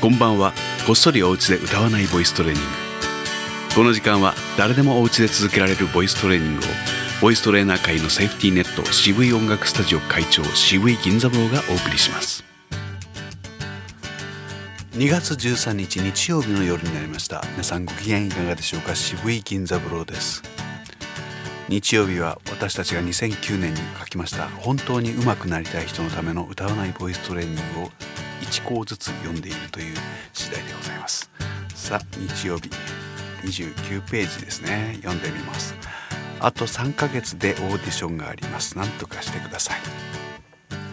こんばんは。こっそりお家で歌わないボイストレーニング。この時間は誰でもお家で続けられるボイストレーニングをボイストレーナー界のセーフティーネット渋い音楽スタジオ会長渋い銀座坊がお送りします。2月13日日曜日の夜になりました。皆さんご機嫌いかがでしょうか？渋い銀座坊です。日曜日は私たちが2009年に書きました本当に上手くなりたい人のための歌わないボイストレーニングを1項ずつ読んでいるという次第でございます。さあ日曜日29ページですね。読んでみます。あと3ヶ月でオーディションがあります。何とかしてください。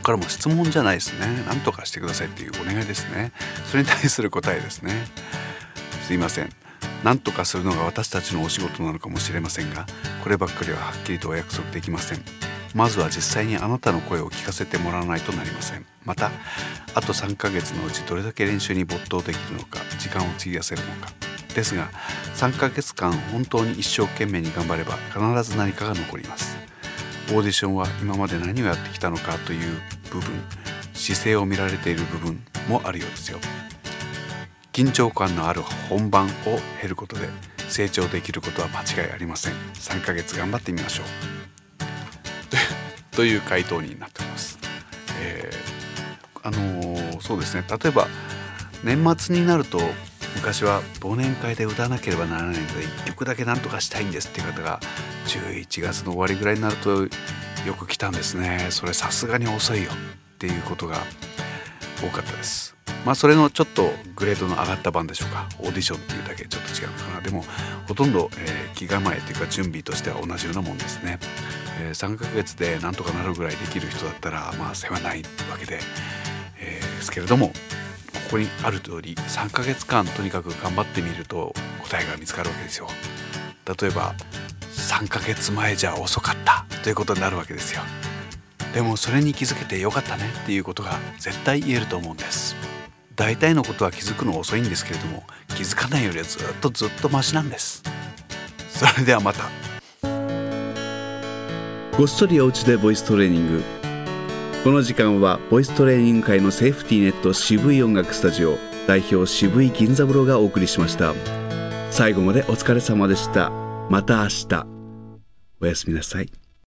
これも質問じゃないですね。何とかしてくださいっていうお願いですね。それに対する答えですね。すいません。何とかするのが私たちのお仕事なのかもしれませんがこればっかりははっきりとお約束できません。まずは実際にあなたの声を聞かせてもらわないとなりません。またあと3ヶ月のうちどれだけ練習に没頭できるのか時間を費やせるのか。ですが3ヶ月間本当に一生懸命に頑張れば必ず何かが残ります。オーディションは今まで何をやってきたのかという部分姿勢を見られている部分もあるようですよ。緊張感のある本番を経ることで成長できることは間違いありません。3ヶ月頑張ってみましょう。という回答になっております、えー、あのー、そうですね。例えば年末になると昔は忘年会で歌わなければならないので1曲だけ何とかしたいんですっていう方が11月の終わりぐらいになるとよく来たんですね。それさすがに遅いよっていうことが多かったです。まあそれのちょっとグレードの上がった版でしょうか。オーディションっていうだけちょっと違うのかな。でもほとんど、えー、気構えというか準備としては同じようなもんですね、えー、3ヶ月でなんとかなるぐらいできる人だったらまあ世話ないわけで、えー、ですけれどもここにある通り3ヶ月間とにかく頑張ってみると答えが見つかるわけですよ。例えば3ヶ月前じゃ遅かったということになるわけですよ。でもそれに気づけてよかったねっていうことが絶対言えると思うんです。大体のことは気づくの遅いんですけれども気づかないよりはずっとずっとマシなんです。それではまた。ごっそりお家でボイストレーニング。この時間はボイストレーニング界のセーフティーネット渋い音楽スタジオ代表渋い銀座風呂がお送りしました。最後までお疲れ様でした。また明日。おやすみなさい。